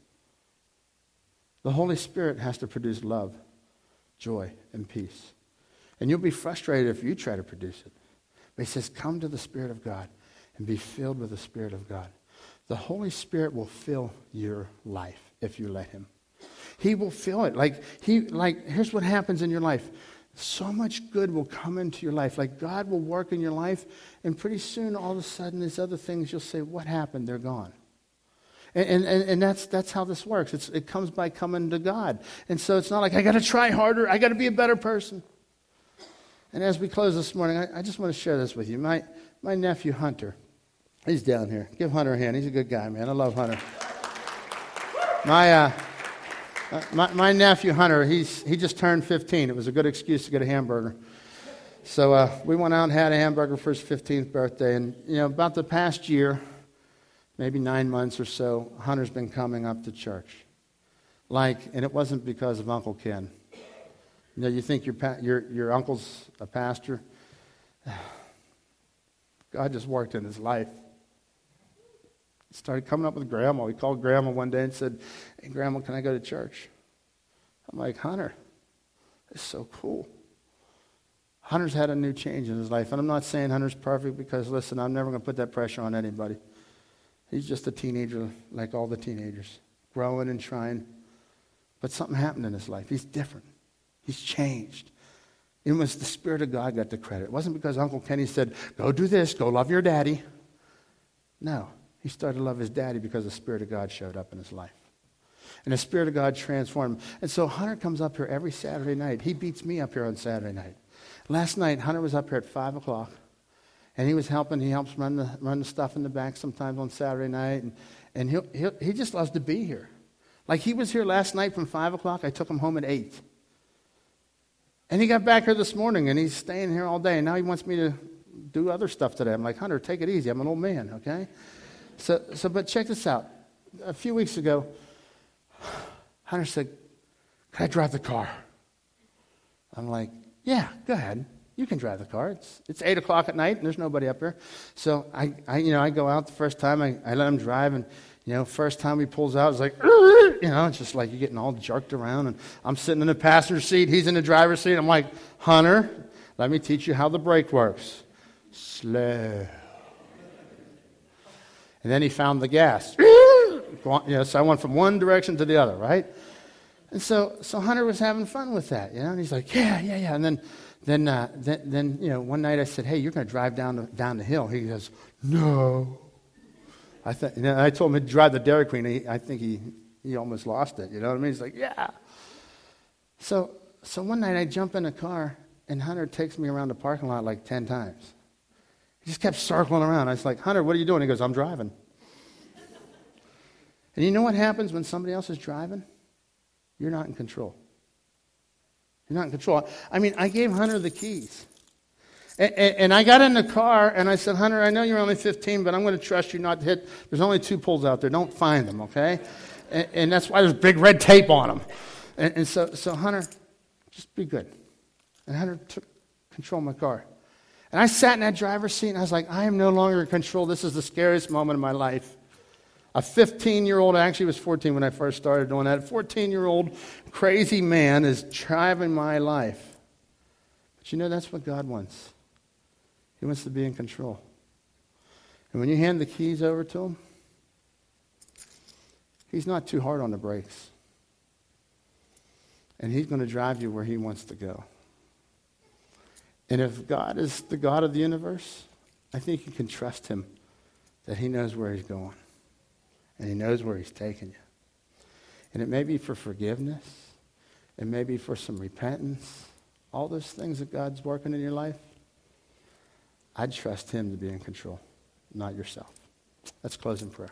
The Holy Spirit has to produce love joy, and peace. And you'll be frustrated if you try to produce it. But he says, Come to the Spirit of God and be filled with the Spirit of God. The Holy Spirit will fill your life if you let him. He will fill it. Like he like here's what happens in your life. So much good will come into your life. Like God will work in your life, and pretty soon all of a sudden these other things you'll say, What happened? They're gone. And, and, and that's, that's how this works. It's, it comes by coming to God. And so it's not like, I got to try harder, I got to be a better person. And as we close this morning, I, I just want to share this with you. My, my nephew, Hunter, he's down here. Give Hunter a hand. He's a good guy, man. I love Hunter. My, uh, uh my, my, nephew, Hunter, he's, he just turned 15. It was a good excuse to get a hamburger. So uh, we went out and had a hamburger for his 15th birthday. And, you know, about the past year, maybe nine months or so, Hunter's been coming up to church. Like, and it wasn't because of Uncle Ken. You know, you think your, your, your uncle's a pastor. [SIGHS] God just worked in his life. Started coming up with grandma. He called grandma one day and said, Hey, grandma, can I go to church? I'm like, Hunter, it's so cool. Hunter's had a new change in his life. And I'm not saying Hunter's perfect because, listen, I'm never going to put that pressure on anybody. He's just a teenager like all the teenagers, growing and trying. But something happened in his life. He's different. He's changed. It was the Spirit of God got the credit. It wasn't because Uncle Kenny said, go do this, go love your daddy. No, he started to love his daddy because the Spirit of God showed up in his life. And the Spirit of God transformed him. And so Hunter comes up here every Saturday night. He beats me up here on Saturday night. Last night, Hunter was up here at 5 o'clock. And he was helping. He helps run the, run the stuff in the back sometimes on Saturday night. And, and he'll, he'll, he just loves to be here. Like he was here last night from 5 o'clock. I took him home at 8. And he got back here this morning and he's staying here all day. And now he wants me to do other stuff today. I'm like, Hunter, take it easy. I'm an old man, okay? So, so but check this out. A few weeks ago, Hunter said, Can I drive the car? I'm like, Yeah, go ahead. You can drive the car. It's, it's 8 o'clock at night and there's nobody up here. So I, I, you know, I go out the first time, I, I let him drive, and, you know, first time he pulls out, it's like, [LAUGHS] you know, it's just like you're getting all jerked around. And I'm sitting in the passenger seat, he's in the driver's seat. I'm like, Hunter, let me teach you how the brake works. Slow. And then he found the gas. [COUGHS] so I went from one direction to the other, right? And so, so Hunter was having fun with that, you know. And he's like, "Yeah, yeah, yeah." And then, then, uh, then, then, you know, one night I said, "Hey, you're going to drive down the, down the hill." He goes, "No." I thought, you know, I told him to drive the Dairy Queen. He, I think he, he almost lost it. You know what I mean? He's like, "Yeah." So, so one night I jump in a car, and Hunter takes me around the parking lot like ten times. He just kept circling around. I was like, Hunter, what are you doing? He goes, I'm driving. and you know what happens when somebody else is driving? You're not in control. You're not in control. I mean, I gave Hunter the keys. And, I got in the car and I said, Hunter, I know you're only 15, but I'm going to trust you not to hit. There's only two poles out there. Don't find them, okay? And, and that's why there's big red tape on them. And, and so, so, Hunter, just be good. And Hunter took control of my car. And I sat in that driver's seat and I was like, I am no longer in control. This is the scariest moment of my life. A 15 year old, actually was 14 when I first started doing that, a 14 year old crazy man is driving my life. But you know, that's what God wants. He wants to be in control. And when you hand the keys over to him, he's not too hard on the brakes. And he's going to drive you where he wants to go. And if God is the God of the universe, I think you can trust him that he knows where he's going and he knows where he's taking you. And it may be for forgiveness, it may be for some repentance, all those things that God's working in your life. I'd trust him to be in control, not yourself. Let's close in prayer.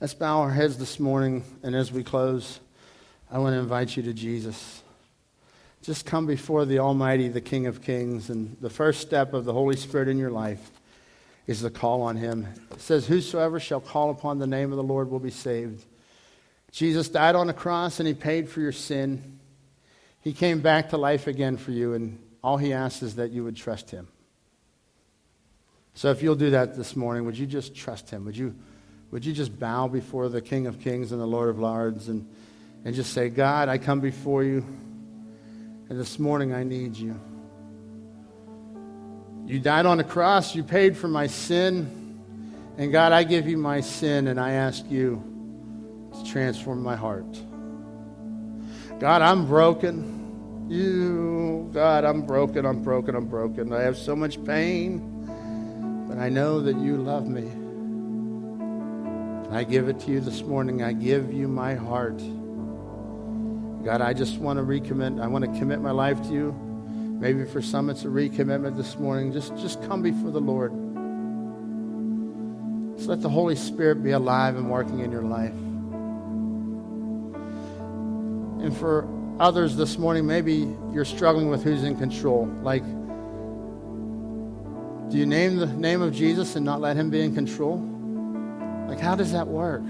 Let's bow our heads this morning, and as we close, I want to invite you to Jesus just come before the Almighty, the King of Kings, and the first step of the Holy Spirit in your life is the call on Him. It says, Whosoever shall call upon the name of the Lord will be saved. Jesus died on the cross and He paid for your sin. He came back to life again for you, and all He asks is that you would trust Him. So if you'll do that this morning, would you just trust Him? Would you, would you just bow before the King of Kings and the Lord of Lords and, and just say, God, I come before you. And this morning, I need you. You died on the cross, you paid for my sin. And God, I give you my sin and I ask you to transform my heart. God, I'm broken. You, God, I'm broken, I'm broken, I'm broken. I have so much pain, but I know that you love me. I give it to you this morning. I give you my heart. God, I just want to recommit. I want to commit my life to you. Maybe for some it's a recommitment this morning. Just, just come before the Lord. Just let the Holy Spirit be alive and working in your life. And for others this morning, maybe you're struggling with who's in control. Like, do you name the name of Jesus and not let him be in control? Like, how does that work?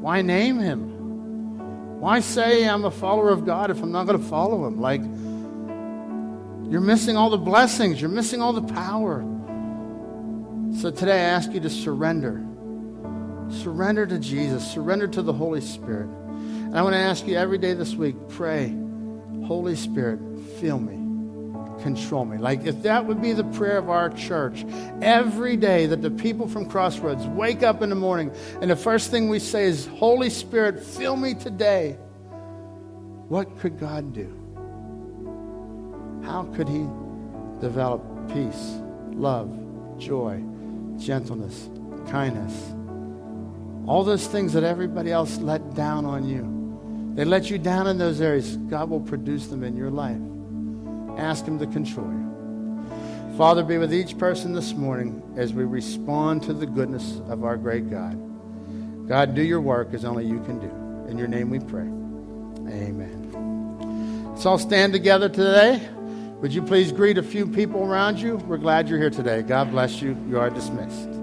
Why name him? Why say I'm a follower of God if I'm not going to follow him? Like, you're missing all the blessings, you're missing all the power. So today I ask you to surrender. Surrender to Jesus, surrender to the Holy Spirit. And I want to ask you every day this week pray, Holy Spirit, fill me control me. Like, if that would be the prayer of our church, every day that the people from Crossroads wake up in the morning and the first thing we say is, Holy Spirit, fill me today. What could God do? How could He develop peace, love, joy, gentleness, kindness, All those things that everybody else let down on you. They let you down in those areas. God will produce them in your life. Ask Him to control you. Father, be with each person this morning as we respond to the goodness of our great God. God, do your work as only you can do. In your name we pray. Amen. Let's all stand together today. Would you please greet a few people around you? We're glad you're here today. God bless you. You are dismissed.